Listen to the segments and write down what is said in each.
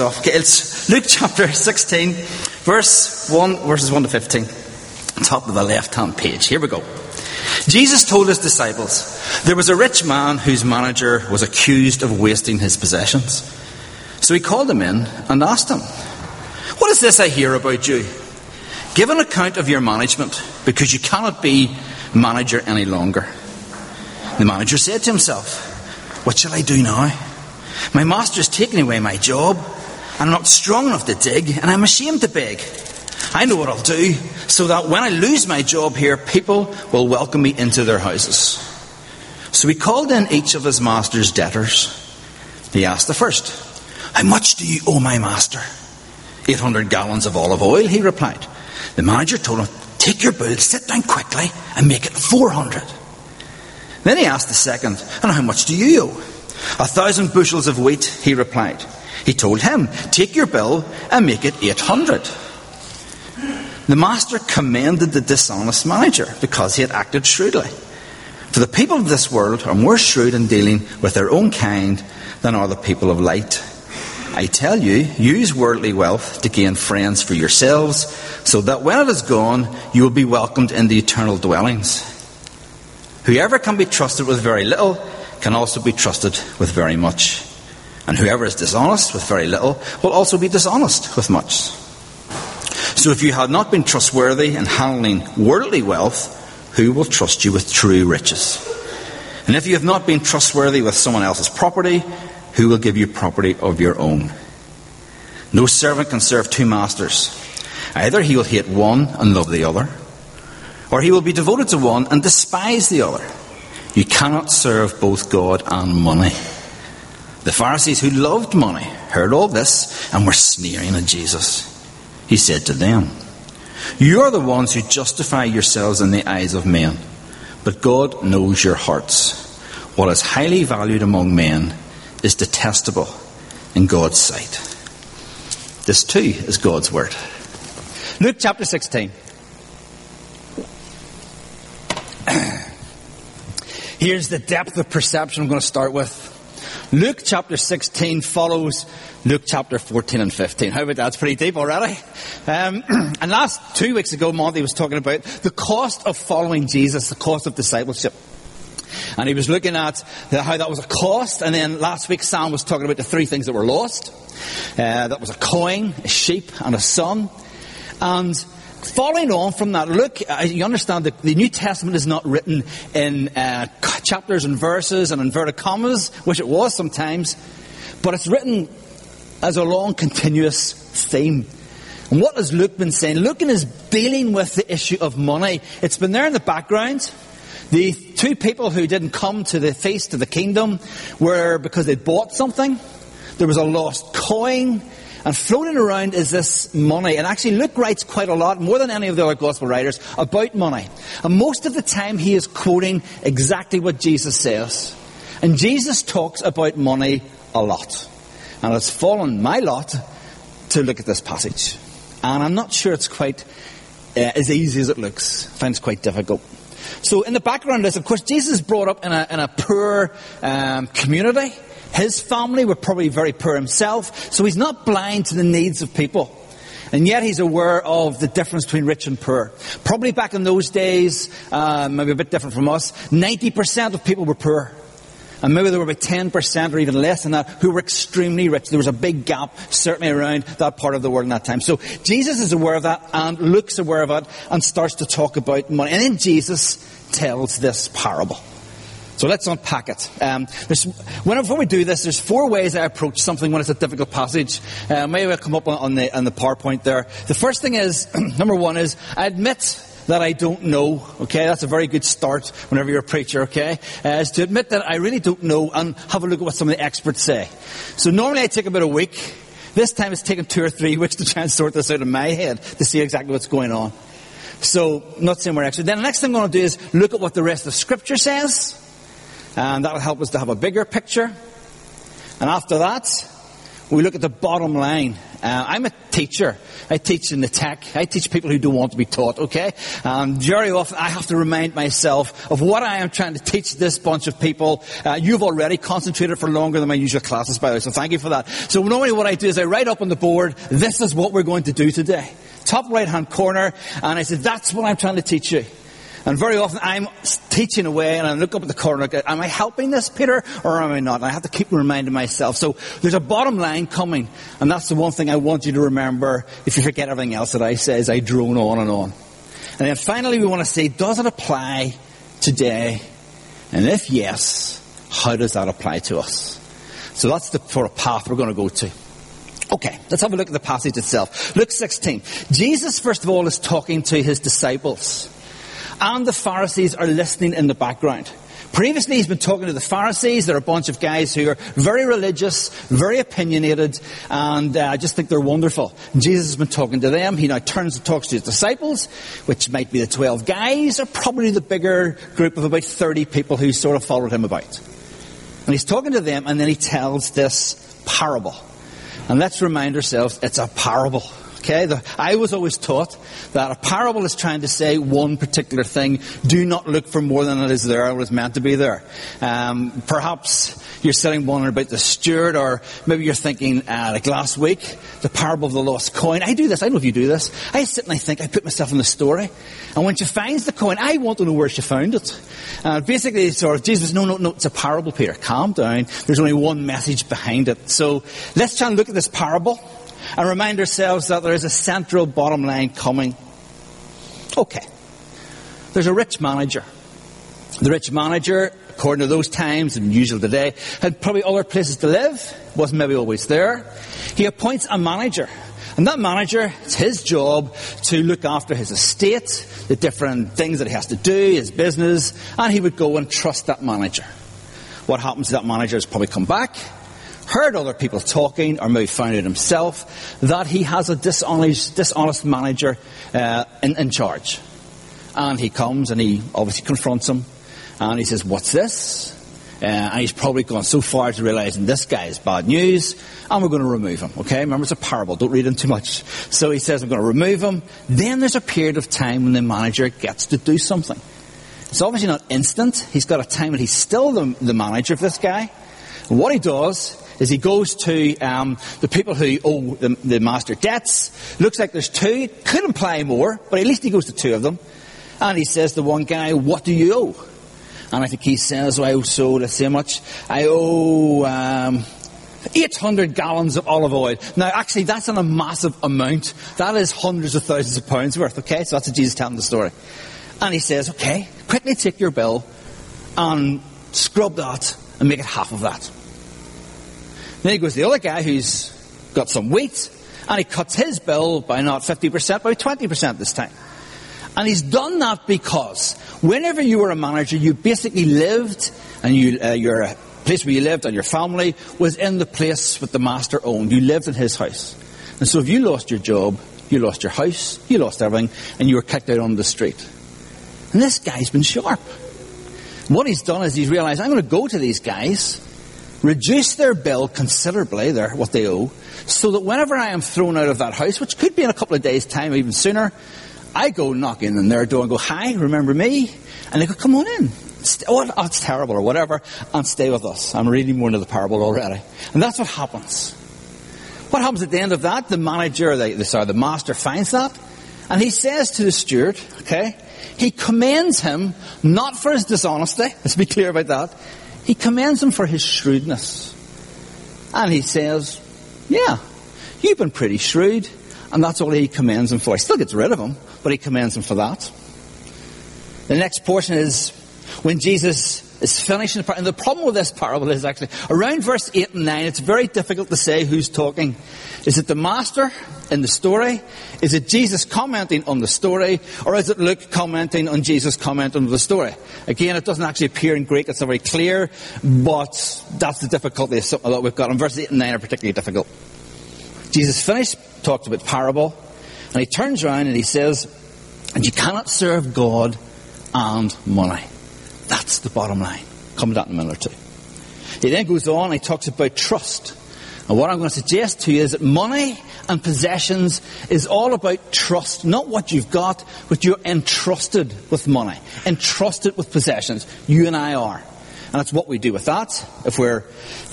off. Okay, it's Luke chapter 16, verse 1, verses 1 to 15. Top of the left hand page. Here we go. Jesus told his disciples, There was a rich man whose manager was accused of wasting his possessions. So he called him in and asked him, What is this I hear about you? Give an account of your management, because you cannot be manager any longer. The manager said to himself, What shall I do now? My master has taken away my job. I'm not strong enough to dig, and I'm ashamed to beg. I know what I'll do, so that when I lose my job here, people will welcome me into their houses. So he called in each of his master's debtors. He asked the first, How much do you owe my master? 800 gallons of olive oil, he replied. The manager told him, Take your bill, sit down quickly, and make it 400. Then he asked the second, And how much do you owe? A thousand bushels of wheat, he replied. He told him, Take your bill and make it 800. The master commended the dishonest manager because he had acted shrewdly. For the people of this world are more shrewd in dealing with their own kind than are the people of light. I tell you, use worldly wealth to gain friends for yourselves, so that when it is gone, you will be welcomed in the eternal dwellings. Whoever can be trusted with very little can also be trusted with very much. And whoever is dishonest with very little will also be dishonest with much. So if you had not been trustworthy in handling worldly wealth, who will trust you with true riches? And if you have not been trustworthy with someone else's property, who will give you property of your own? No servant can serve two masters. Either he will hate one and love the other, or he will be devoted to one and despise the other. You cannot serve both God and money. The Pharisees who loved money heard all this and were sneering at Jesus. He said to them, You are the ones who justify yourselves in the eyes of men, but God knows your hearts. What is highly valued among men is detestable in God's sight. This too is God's word. Luke chapter 16. Here's the depth of perception I'm going to start with. Luke chapter 16 follows Luke chapter 14 and 15. How about that? That's pretty deep already. Um, and last two weeks ago, Monty was talking about the cost of following Jesus, the cost of discipleship. And he was looking at how that was a cost. And then last week, Sam was talking about the three things that were lost. Uh, that was a coin, a sheep, and a son. And following on from that, look, uh, you understand that the New Testament is not written in uh, chapters and verses and inverted commas, which it was sometimes, but it's written as a long, continuous theme. And what has Luke been saying? Luke is dealing with the issue of money. It's been there in the background. The two people who didn't come to the feast of the kingdom were because they bought something. There was a lost coin. And floating around is this money. And actually, Luke writes quite a lot, more than any of the other gospel writers, about money. And most of the time, he is quoting exactly what Jesus says. And Jesus talks about money a lot. And it's fallen my lot to look at this passage. And I'm not sure it's quite uh, as easy as it looks. I find it's quite difficult. So in the background is, of course, Jesus is brought up in a, in a poor um, community. His family were probably very poor himself, so he's not blind to the needs of people. And yet he's aware of the difference between rich and poor. Probably back in those days, uh, maybe a bit different from us, 90% of people were poor. And maybe there were about 10% or even less than that who were extremely rich. There was a big gap, certainly around that part of the world in that time. So Jesus is aware of that and Luke's aware of it and starts to talk about money. And then Jesus tells this parable. So let's unpack it. Um, whenever we do this, there's four ways I approach something when it's a difficult passage. Uh, maybe I'll come up on the, on the PowerPoint there. The first thing is, number one is, I admit that I don't know. Okay, that's a very good start whenever you're a preacher. Okay, uh, is to admit that I really don't know and have a look at what some of the experts say. So normally I take about a week. This time it's taken two or three weeks to try and sort this out in my head to see exactly what's going on. So, not saying we're expert. Then the next thing I'm going to do is look at what the rest of scripture says. And that'll help us to have a bigger picture. And after that, we look at the bottom line. Uh, I'm a teacher. I teach in the tech. I teach people who don't want to be taught, okay? Um, very often I have to remind myself of what I am trying to teach this bunch of people. Uh, you've already concentrated for longer than my usual classes, by the way, so thank you for that. So normally what I do is I write up on the board, this is what we're going to do today. Top right hand corner, and I said, that's what I'm trying to teach you. And very often I'm teaching away and I look up at the corner and go, am I helping this, Peter, or am I not? And I have to keep reminding myself. So there's a bottom line coming. And that's the one thing I want you to remember if you forget everything else that I say as I drone on and on. And then finally we want to say, does it apply today? And if yes, how does that apply to us? So that's the sort of path we're going to go to. Okay, let's have a look at the passage itself. Luke 16. Jesus, first of all, is talking to his disciples and the Pharisees are listening in the background. Previously, he's been talking to the Pharisees. They're a bunch of guys who are very religious, very opinionated, and uh, I just think they're wonderful. Jesus has been talking to them. He now turns and talks to his disciples, which might be the 12 guys, or probably the bigger group of about 30 people who sort of followed him about. And he's talking to them, and then he tells this parable. And let's remind ourselves, it's a parable. Okay, the, I was always taught that a parable is trying to say one particular thing. Do not look for more than it is there or is meant to be there. Um, perhaps you're sitting wondering about the steward, or maybe you're thinking, uh, like last week, the parable of the lost coin. I do this. I don't know if you do this. I sit and I think, I put myself in the story. And when she finds the coin, I want to know where she found it. Uh, basically, sort of, Jesus, no, no, no, it's a parable, Peter. Calm down. There's only one message behind it. So let's try and look at this parable and remind ourselves that there is a central bottom line coming. Okay. There's a rich manager. The rich manager, according to those times and usual today, had probably other places to live, wasn't maybe always there. He appoints a manager. And that manager, it's his job to look after his estate, the different things that he has to do, his business, and he would go and trust that manager. What happens to that manager is probably come back, heard other people talking, or maybe found it himself, that he has a dishonest, dishonest manager uh, in, in charge. And he comes and he obviously confronts him, and he says, What's this? Uh, and he's probably gone so far to realizing this guy is bad news, and we're going to remove him. Okay? Remember, it's a parable. Don't read him too much. So he says, I'm going to remove him. Then there's a period of time when the manager gets to do something. It's obviously not instant. He's got a time when he's still the, the manager of this guy. What he does is he goes to um, the people who owe the, the, master debts. Looks like there's two. Could imply more, but at least he goes to two of them. And he says to one guy, what do you owe? And I think he says, well, I owe so, let's how much. I owe um, 800 gallons of olive oil. Now, actually, that's not a massive amount. That is hundreds of thousands of pounds worth, okay? So that's what Jesus telling the story. And he says, okay, quickly take your bill and scrub that and make it half of that. Then he goes the other guy who's got some wheat, and he cuts his bill by not 50%, by 20% this time. And he's done that because whenever you were a manager, you basically lived, and you, uh, your place where you lived and your family was in the place that the master owned. You lived in his house. And so if you lost your job, you lost your house, you lost everything, and you were kicked out on the street. And this guy's been sharp. what he's done is he's realized, I'm going to go to these guys, reduce their bill considerably, their, what they owe, so that whenever I am thrown out of that house, which could be in a couple of days' time, even sooner, I go knocking on their door and go, hi, remember me? And they go, come on in. Oh, it's terrible or whatever, and stay with us. I'm reading more into the parable already. And that's what happens. What happens at the end of that? The manager, the, sorry, the master finds that, and he says to the steward, okay, he commends him not for his dishonesty, let's be clear about that, he commends him for his shrewdness. And he says, yeah, you've been pretty shrewd. And that's all he commends him for. He still gets rid of him, but he commends him for that. The next portion is when Jesus is finishing the parable. And the problem with this parable is actually, around verse 8 and 9, it's very difficult to say who's talking. Is it the master in the story? Is it Jesus commenting on the story? Or is it Luke commenting on Jesus' comment on the story? Again, it doesn't actually appear in Greek, it's not very clear, but that's the difficulty that we've got. And verses 8 and 9 are particularly difficult. Jesus finished, talked about parable, and he turns around and he says, and you cannot serve God and money. That's the bottom line. Come to that in a minute or two. He then goes on and he talks about trust. And what I'm going to suggest to you is that money and possessions is all about trust. Not what you've got, but you're entrusted with money, entrusted with possessions. You and I are. And that's what we do with that. If we're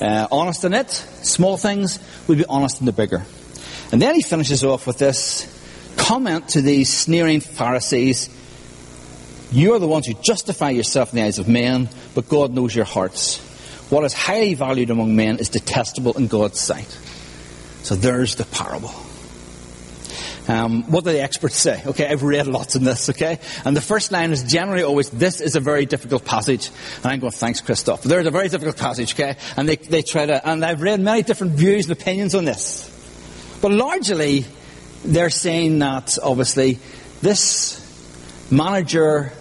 uh, honest in it, small things, we'll be honest in the bigger. And then he finishes off with this comment to these sneering Pharisees You are the ones who justify yourself in the eyes of men, but God knows your hearts. What is highly valued among men is detestable in God's sight. So there's the parable. Um, what do the experts say? Okay, I've read lots in this, okay? And the first line is generally always, this is a very difficult passage. And I'm going, thanks, Christoph. There's a very difficult passage, okay? And they, they try to, and I've read many different views and opinions on this. But largely, they're saying that, obviously, this manager,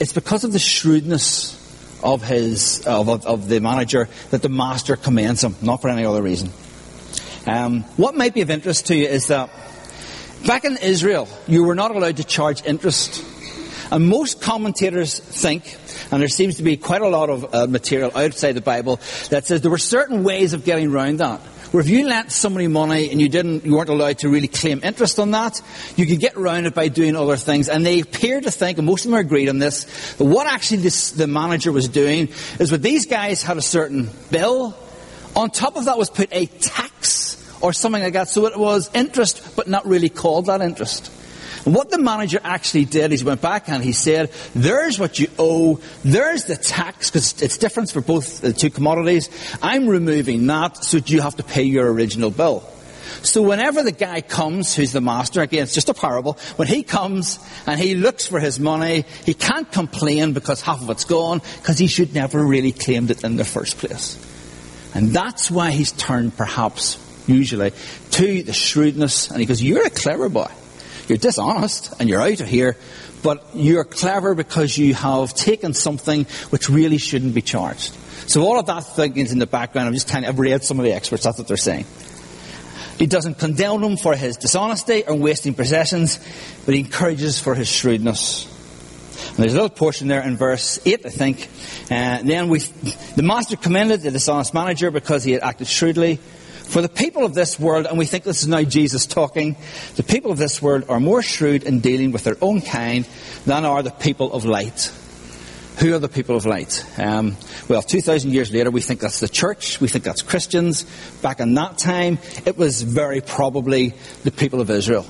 it's because of the shrewdness of his, of, of, the manager that the master commends him, not for any other reason. Um, what might be of interest to you is that Back in Israel, you were not allowed to charge interest. And most commentators think, and there seems to be quite a lot of uh, material outside the Bible that says there were certain ways of getting around that. Where if you lent somebody money and you didn't, you weren't allowed to really claim interest on that, you could get around it by doing other things. And they appear to think, and most of them agreed on this, that what actually this, the manager was doing is that these guys had a certain bill. On top of that was put a tax or something like that. So it was interest, but not really called that interest. And what the manager actually did is he went back and he said, there's what you owe, there's the tax, because it's different for both the two commodities. I'm removing that, so you have to pay your original bill. So whenever the guy comes, who's the master, again, it's just a parable, when he comes and he looks for his money, he can't complain because half of it's gone, because he should never really claimed it in the first place. And that's why he's turned perhaps usually, to the shrewdness. And he goes, You're a clever boy. You're dishonest and you're out of here, but you're clever because you have taken something which really shouldn't be charged. So all of that thinking is in the background. I'm just telling you, I've read some of the experts, that's what they're saying. He doesn't condemn him for his dishonesty or wasting possessions, but he encourages for his shrewdness. And there's a little portion there in verse 8, I think. Uh, then we, the master commended the dishonest manager because he had acted shrewdly. For the people of this world, and we think this is now Jesus talking, the people of this world are more shrewd in dealing with their own kind than are the people of light. Who are the people of light? Um, well, 2,000 years later, we think that's the church. We think that's Christians. Back in that time, it was very probably the people of Israel.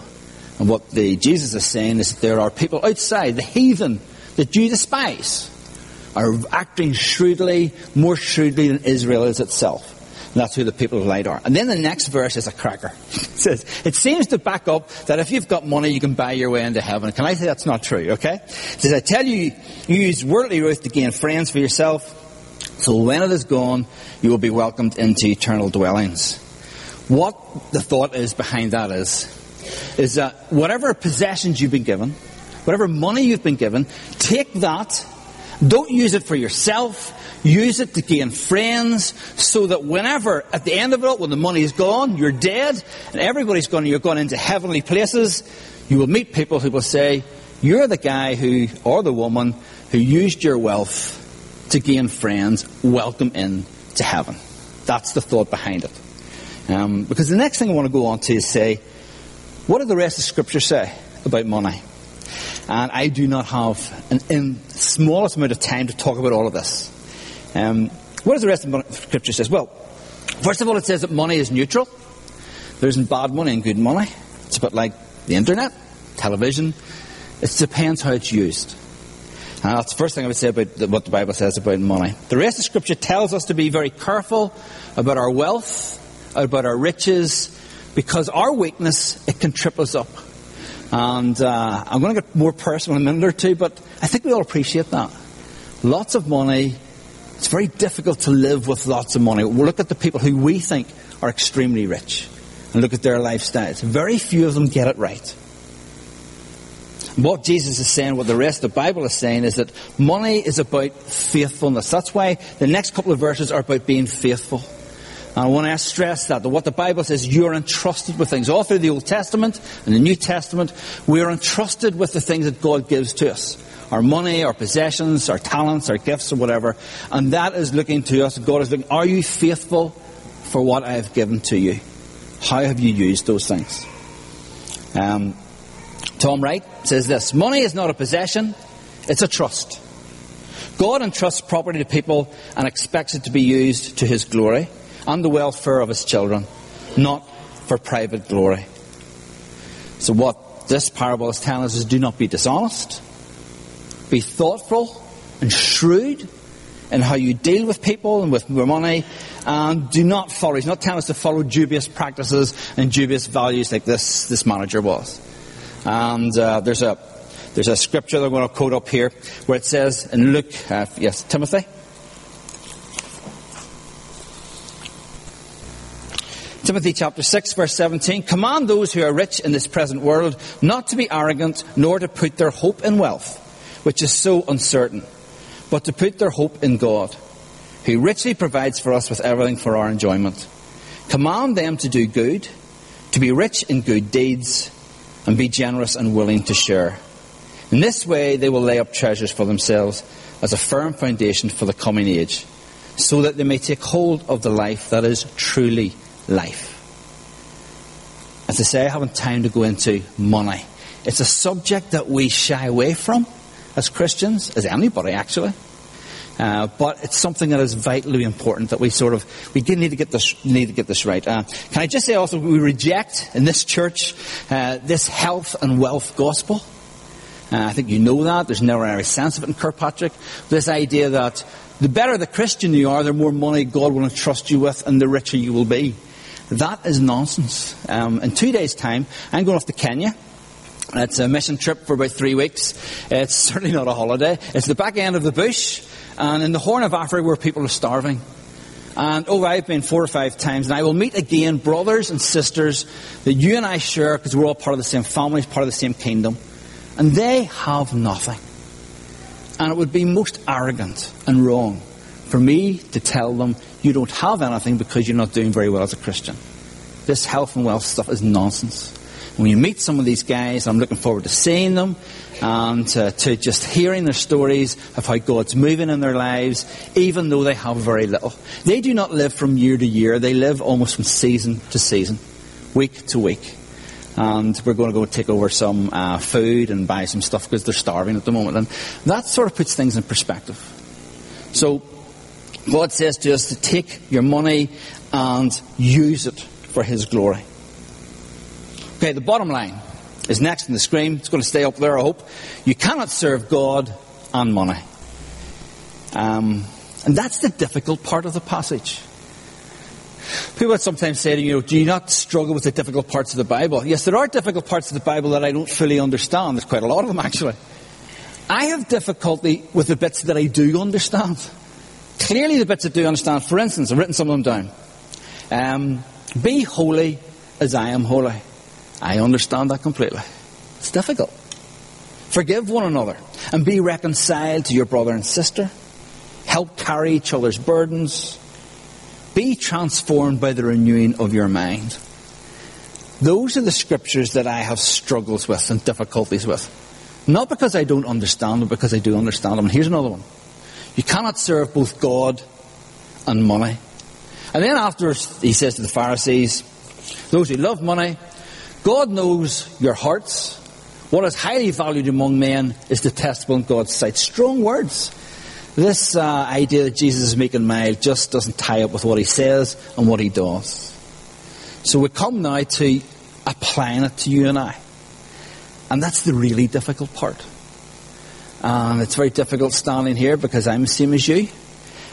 And what the, Jesus is saying is that there are people outside, the heathen, that you despise, are acting shrewdly, more shrewdly than Israel is itself. That's who the people of light are. And then the next verse is a cracker. It says, it seems to back up that if you've got money, you can buy your way into heaven. Can I say that's not true, okay? It says, I tell you, you use worldly wealth to gain friends for yourself, so when it is gone, you will be welcomed into eternal dwellings. What the thought is behind that is, is that whatever possessions you've been given, whatever money you've been given, take that, don't use it for yourself, Use it to gain friends so that whenever, at the end of it, all, when the money is gone, you're dead, and everybody's gone, you're gone into heavenly places, you will meet people who will say, you're the guy who, or the woman, who used your wealth to gain friends. Welcome in to heaven. That's the thought behind it. Um, because the next thing I want to go on to is say, what did the rest of Scripture say about money? And I do not have an smallest amount of time to talk about all of this. Um, what does the rest of the scripture says? Well, first of all, it says that money is neutral. There isn't bad money and good money. It's a bit like the internet, television. It depends how it's used. And that's the first thing I would say about what the Bible says about money. The rest of Scripture tells us to be very careful about our wealth, about our riches, because our weakness, it can trip us up. And uh, I'm going to get more personal in a minute or two, but I think we all appreciate that. Lots of money it's very difficult to live with lots of money. We'll look at the people who we think are extremely rich and look at their lifestyles. Very few of them get it right. What Jesus is saying, what the rest of the Bible is saying, is that money is about faithfulness. That's why the next couple of verses are about being faithful. And I want to stress that, that what the Bible says, you're entrusted with things. All through the Old Testament and the New Testament, we are entrusted with the things that God gives to us our money, our possessions, our talents, our gifts, or whatever. And that is looking to us. God is looking, are you faithful for what I have given to you. How have you used those things? Um, Tom Wright says this Money is not a possession, it's a trust. God entrusts property to people and expects it to be used to his glory and the welfare of his children, not for private glory. So, what this parable is telling us is do not be dishonest, be thoughtful and shrewd in how you deal with people and with money, and do not follow. He's not telling us to follow dubious practices and dubious values like this, this manager was. And uh, there's a there's a scripture that I'm going to quote up here where it says in Luke, uh, yes, Timothy. Timothy chapter 6 verse 17, command those who are rich in this present world not to be arrogant nor to put their hope in wealth, which is so uncertain, but to put their hope in God, who richly provides for us with everything for our enjoyment. Command them to do good, to be rich in good deeds, and be generous and willing to share. In this way, they will lay up treasures for themselves as a firm foundation for the coming age, so that they may take hold of the life that is truly life. As I say, I haven't time to go into money. It's a subject that we shy away from as Christians, as anybody actually. Uh, but it's something that is vitally important that we sort of we need to get this need to get this right. Uh, can I just say also we reject in this church uh, this health and wealth gospel. Uh, I think you know that. There's never any sense of it in Kirkpatrick. This idea that the better the Christian you are, the more money God will entrust you with, and the richer you will be. That is nonsense. Um, in two days' time, I'm going off to Kenya. It's a mission trip for about three weeks. It's certainly not a holiday. It's the back end of the bush, and in the Horn of Africa where people are starving. And oh, I've been four or five times, and I will meet again brothers and sisters that you and I share because we're all part of the same family, part of the same kingdom. And they have nothing. And it would be most arrogant and wrong for me to tell them you don't have anything because you're not doing very well as a Christian. This health and wealth stuff is nonsense. When you meet some of these guys, I'm looking forward to seeing them and uh, to just hearing their stories of how God's moving in their lives, even though they have very little. They do not live from year to year, they live almost from season to season, week to week and we're going to go take over some uh, food and buy some stuff because they're starving at the moment. And that sort of puts things in perspective. So God says to us to take your money and use it for His glory. Okay, the bottom line is next in the screen. It's going to stay up there, I hope. You cannot serve God and money. Um, and that's the difficult part of the passage. People sometimes say to you, know, do you not struggle with the difficult parts of the Bible? Yes, there are difficult parts of the Bible that I don't fully understand. There's quite a lot of them, actually. I have difficulty with the bits that I do understand. Clearly, the bits I do understand. For instance, I've written some of them down. Um, be holy as I am holy. I understand that completely. It's difficult. Forgive one another and be reconciled to your brother and sister. Help carry each other's burdens. Be transformed by the renewing of your mind. Those are the scriptures that I have struggles with and difficulties with. Not because I don't understand them, because I do understand them. And here's another one. You cannot serve both God and money. And then after he says to the Pharisees, those who love money, God knows your hearts. What is highly valued among men is detestable in God's sight. Strong words. This uh, idea that Jesus is making mild just doesn't tie up with what he says and what he does. So we come now to applying it to you and I. And that's the really difficult part. And it's very difficult standing here because I'm the same as you.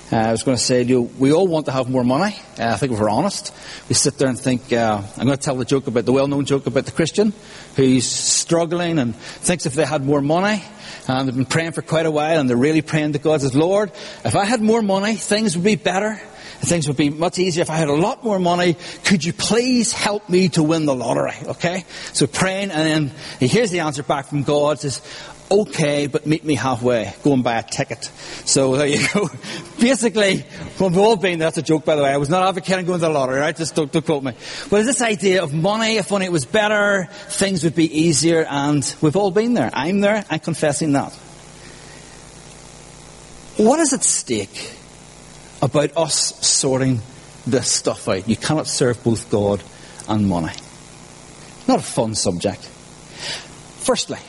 Uh, I was going to say, you know, we all want to have more money. Uh, I think if we're honest, we sit there and think, uh, I'm going to tell the joke about the well-known joke about the Christian who's struggling and thinks if they had more money, and they've been praying for quite a while, and they're really praying to God, says, Lord, if I had more money, things would be better. Things would be much easier if I had a lot more money. Could you please help me to win the lottery? Okay? So praying, and then he hears the answer back from God, says, okay, but meet me halfway. Go and buy a ticket. So there you go. Basically, we've all been there. That's a joke, by the way. I was not advocating going to the lottery, right? Just don't, don't quote me. But it's this idea of money. If money was better, things would be easier. And we've all been there. I'm there. I'm confessing that. What is at stake about us sorting this stuff out. You cannot serve both God and money. Not a fun subject. Firstly,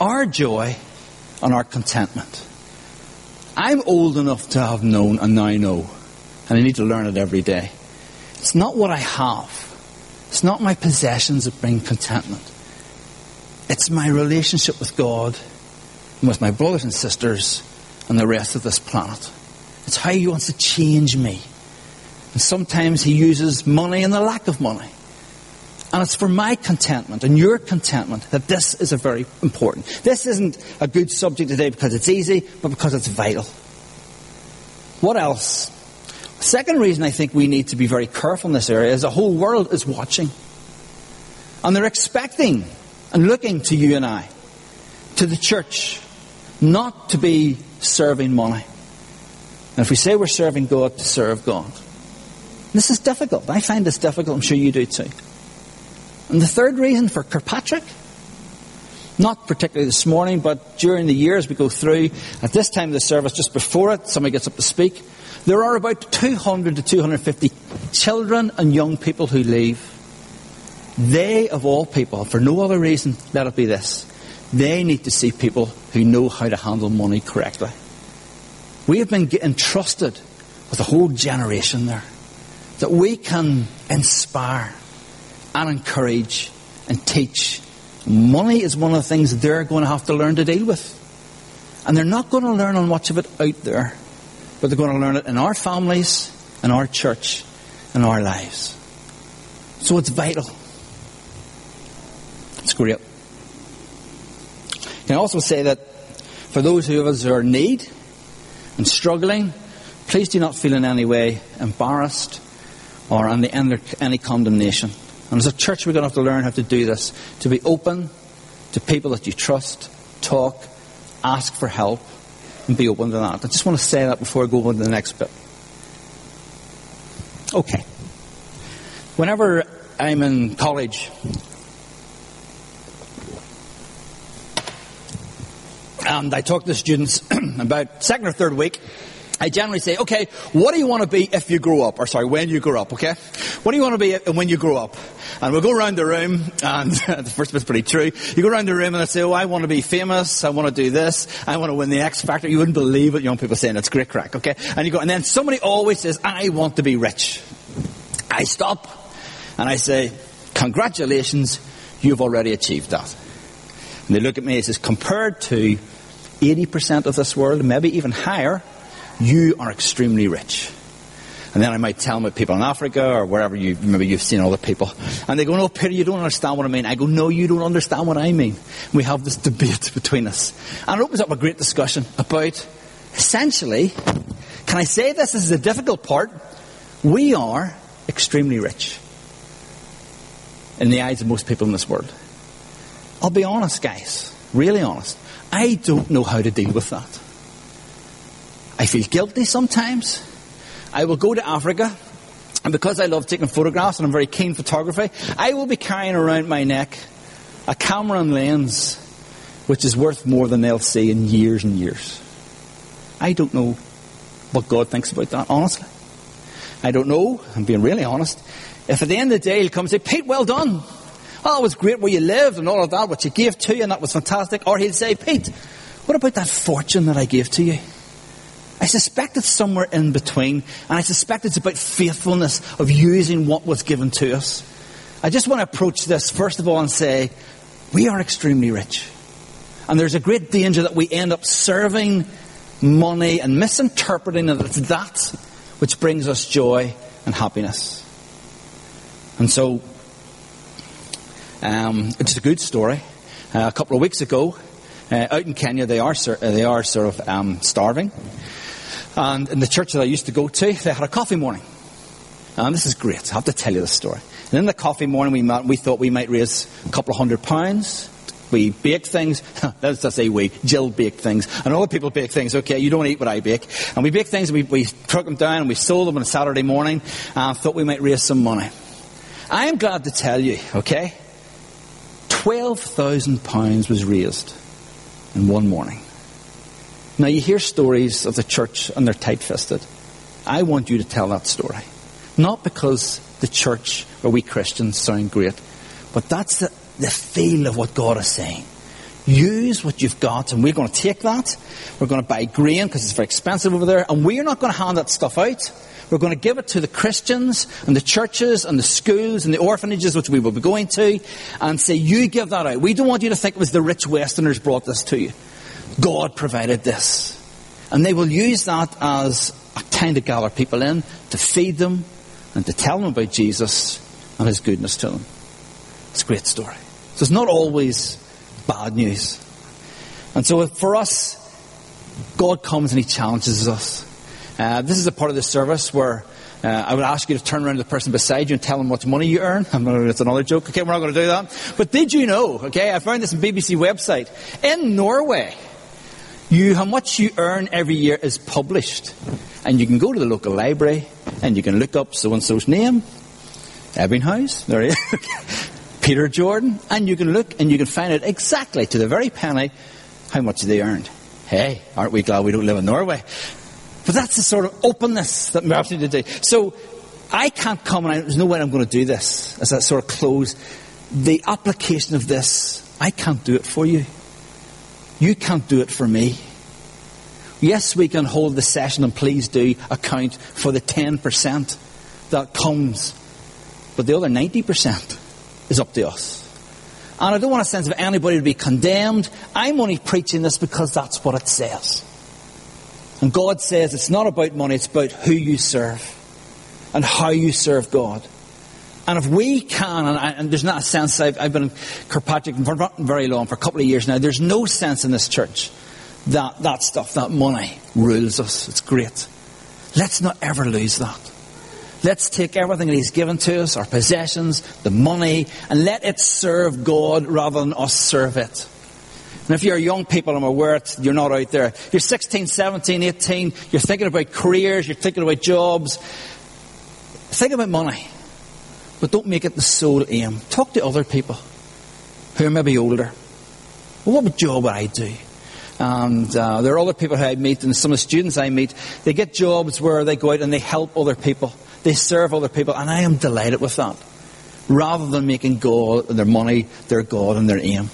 our joy and our contentment. I'm old enough to have known and now know, and I need to learn it every day. It's not what I have. It's not my possessions that bring contentment. It's my relationship with God and with my brothers and sisters and the rest of this planet. It's how He wants to change me. And sometimes He uses money and the lack of money. And it's for my contentment and your contentment that this is a very important. This isn't a good subject today because it's easy, but because it's vital. What else? Second reason I think we need to be very careful in this area is the whole world is watching. And they're expecting and looking to you and I, to the church, not to be serving money. And if we say we're serving God, to serve God. This is difficult. I find this difficult. I'm sure you do too. And the third reason for Kirkpatrick, not particularly this morning, but during the years we go through, at this time of the service, just before it, somebody gets up to speak, there are about 200 to 250 children and young people who leave. They, of all people, for no other reason, let it be this. They need to see people who know how to handle money correctly. We have been entrusted with a whole generation there that we can inspire and encourage and teach. Money is one of the things they're going to have to learn to deal with. And they're not going to learn on much of it out there, but they're going to learn it in our families, in our church, in our lives. So it's vital. It's great. Can I also say that for those of us who are in need and struggling, please do not feel in any way embarrassed or under any condemnation. And as a church, we're going to have to learn how to do this to be open to people that you trust, talk, ask for help, and be open to that. I just want to say that before I go on to the next bit. Okay. Whenever I'm in college, and I talk to students about second or third week, I generally say, okay, what do you want to be if you grow up? Or sorry, when you grow up, okay? What do you want to be when you grow up? And we'll go around the room, and the first bit's pretty true. You go around the room and I say, oh, I want to be famous, I want to do this, I want to win the X Factor. You wouldn't believe what young people saying. It's great crack, okay? And you go, and then somebody always says, I want to be rich. I stop, and I say, congratulations, you've already achieved that. And they look at me and says, compared to 80% of this world, maybe even higher, you are extremely rich. And then I might tell about people in Africa or wherever you, maybe you've seen other people. And they go, no, Peter, you don't understand what I mean. I go, no, you don't understand what I mean. We have this debate between us. And it opens up a great discussion about, essentially, can I say this? This is the difficult part. We are extremely rich. In the eyes of most people in this world. I'll be honest, guys. Really honest. I don't know how to deal with that. I feel guilty sometimes. I will go to Africa, and because I love taking photographs and I'm very keen photography, I will be carrying around my neck a camera and lens which is worth more than they'll see in years and years. I don't know what God thinks about that, honestly. I don't know, I'm being really honest. If at the end of the day he'll come and say, Pete, well done. Oh, it was great where you lived and all of that, what you gave to you, and that was fantastic. Or he'll say, Pete, what about that fortune that I gave to you? I suspect it's somewhere in between, and I suspect it's about faithfulness of using what was given to us. I just want to approach this, first of all, and say, we are extremely rich. And there's a great danger that we end up serving money and misinterpreting that it's that which brings us joy and happiness. And so, um, it's a good story. Uh, a couple of weeks ago, uh, out in Kenya, they are they are sort of um, starving, and in the church that I used to go to, they had a coffee morning. And this is great. I have to tell you the story. And in the coffee morning, we met, we thought we might raise a couple of hundred pounds. We baked things. Let's just say we. Jill baked things. And other people bake things. Okay, you don't eat what I bake. And we baked things, and we, we took them down, and we sold them on a Saturday morning, and thought we might raise some money. I am glad to tell you, okay, £12,000 was raised in one morning. Now, you hear stories of the church and they're tight fisted. I want you to tell that story. Not because the church or we Christians sound great, but that's the, the feel of what God is saying. Use what you've got, and we're going to take that. We're going to buy grain because it's very expensive over there, and we're not going to hand that stuff out. We're going to give it to the Christians and the churches and the schools and the orphanages which we will be going to and say, you give that out. We don't want you to think it was the rich Westerners brought this to you. God provided this. And they will use that as a time to gather people in, to feed them, and to tell them about Jesus and his goodness to them. It's a great story. So it's not always bad news. And so for us, God comes and he challenges us. Uh, this is a part of the service where uh, I would ask you to turn around to the person beside you and tell them what money you earn. I'm not, It's another joke. Okay, we're not going to do that. But did you know, okay, I found this on BBC website. In Norway, you, how much you earn every year is published. And you can go to the local library and you can look up so-and-so's name. Ebbinghaus, there he is. Peter Jordan. And you can look and you can find out exactly to the very penny how much they earned. Hey, aren't we glad we don't live in Norway? But that's the sort of openness that we have to do. So I can't come and I, there's no way I'm going to do this as I sort of close. The application of this, I can't do it for you. You can't do it for me. Yes, we can hold the session and please do account for the 10% that comes. But the other 90% is up to us. And I don't want a sense of anybody to be condemned. I'm only preaching this because that's what it says. And God says it's not about money, it's about who you serve and how you serve God. And if we can, and, I, and there's not a sense, I've, I've, been in Kirkpatrick very long, for a couple of years now, there's no sense in this church that that stuff, that money, rules us. It's great. Let's not ever lose that. Let's take everything that He's given to us, our possessions, the money, and let it serve God rather than us serve it. And if you're young people, I'm aware you're not out there. You're 16, 17, 18, you're thinking about careers, you're thinking about jobs. Think about money. But don't make it the sole aim. Talk to other people who are maybe older. Well, what job would I do? And uh, there are other people who I meet, and some of the students I meet, they get jobs where they go out and they help other people. They serve other people, and I am delighted with that. Rather than making God and their money their God and their aim.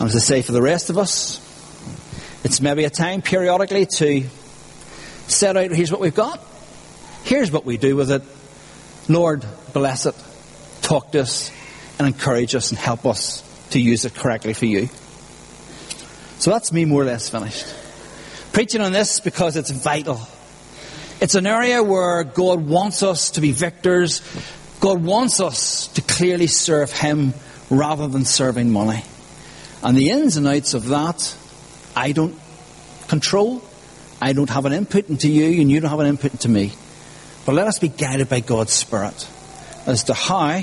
And as I say, for the rest of us, it's maybe a time periodically to set out here's what we've got, here's what we do with it. Lord, bless it, talk to us, and encourage us and help us to use it correctly for you. So that's me more or less finished. Preaching on this because it's vital. It's an area where God wants us to be victors. God wants us to clearly serve Him rather than serving money. And the ins and outs of that, I don't control. I don't have an input into you, and you don't have an input into me. But let us be guided by God's Spirit as to how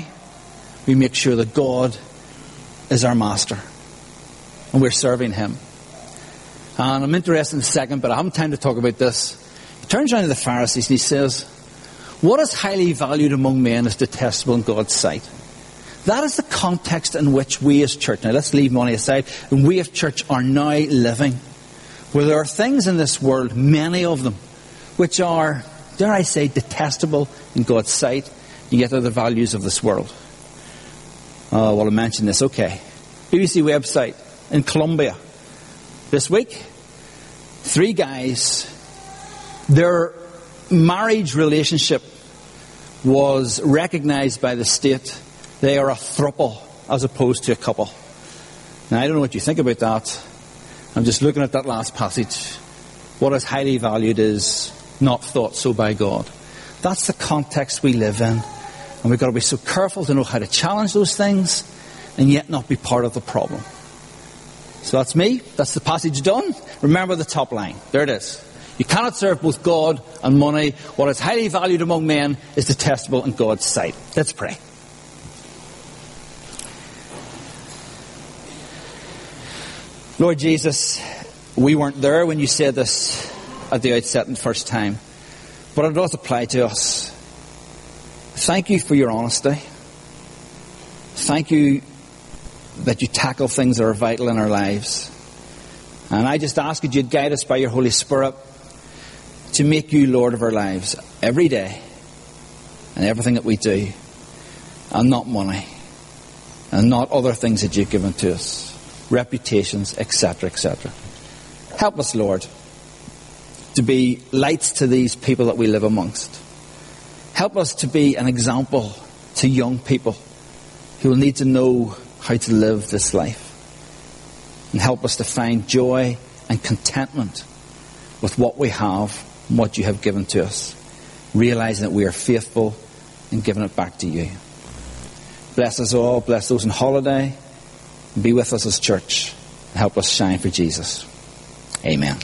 we make sure that God is our master and we're serving Him. And I'm interested in a second, but I haven't time to talk about this. He turns around to the Pharisees and he says, What is highly valued among men is detestable in God's sight. That is the context in which we as church, now let's leave money aside, and we as church are now living, where there are things in this world, many of them, which are, dare I say, detestable in God's sight, yet are the values of this world. Oh, well, I mentioned this, okay. BBC website in Colombia this week, three guys, their marriage relationship was recognized by the state they are a thruple as opposed to a couple. Now, I don't know what you think about that. I'm just looking at that last passage. What is highly valued is not thought so by God. That's the context we live in. And we've got to be so careful to know how to challenge those things and yet not be part of the problem. So that's me. That's the passage done. Remember the top line. There it is. You cannot serve both God and money. What is highly valued among men is detestable in God's sight. Let's pray. Lord Jesus, we weren't there when you said this at the outset the first time, but it does apply to us. Thank you for your honesty. Thank you that you tackle things that are vital in our lives. And I just ask that you'd guide us by your Holy Spirit to make you Lord of our lives every day and everything that we do, and not money, and not other things that you've given to us, reputations, etc., etc. Help us, Lord, to be lights to these people that we live amongst. Help us to be an example to young people who will need to know how to live this life. And help us to find joy and contentment with what we have and what you have given to us, realizing that we are faithful and giving it back to you. Bless us all, bless those on holiday, be with us as church, and help us shine for Jesus. Amen.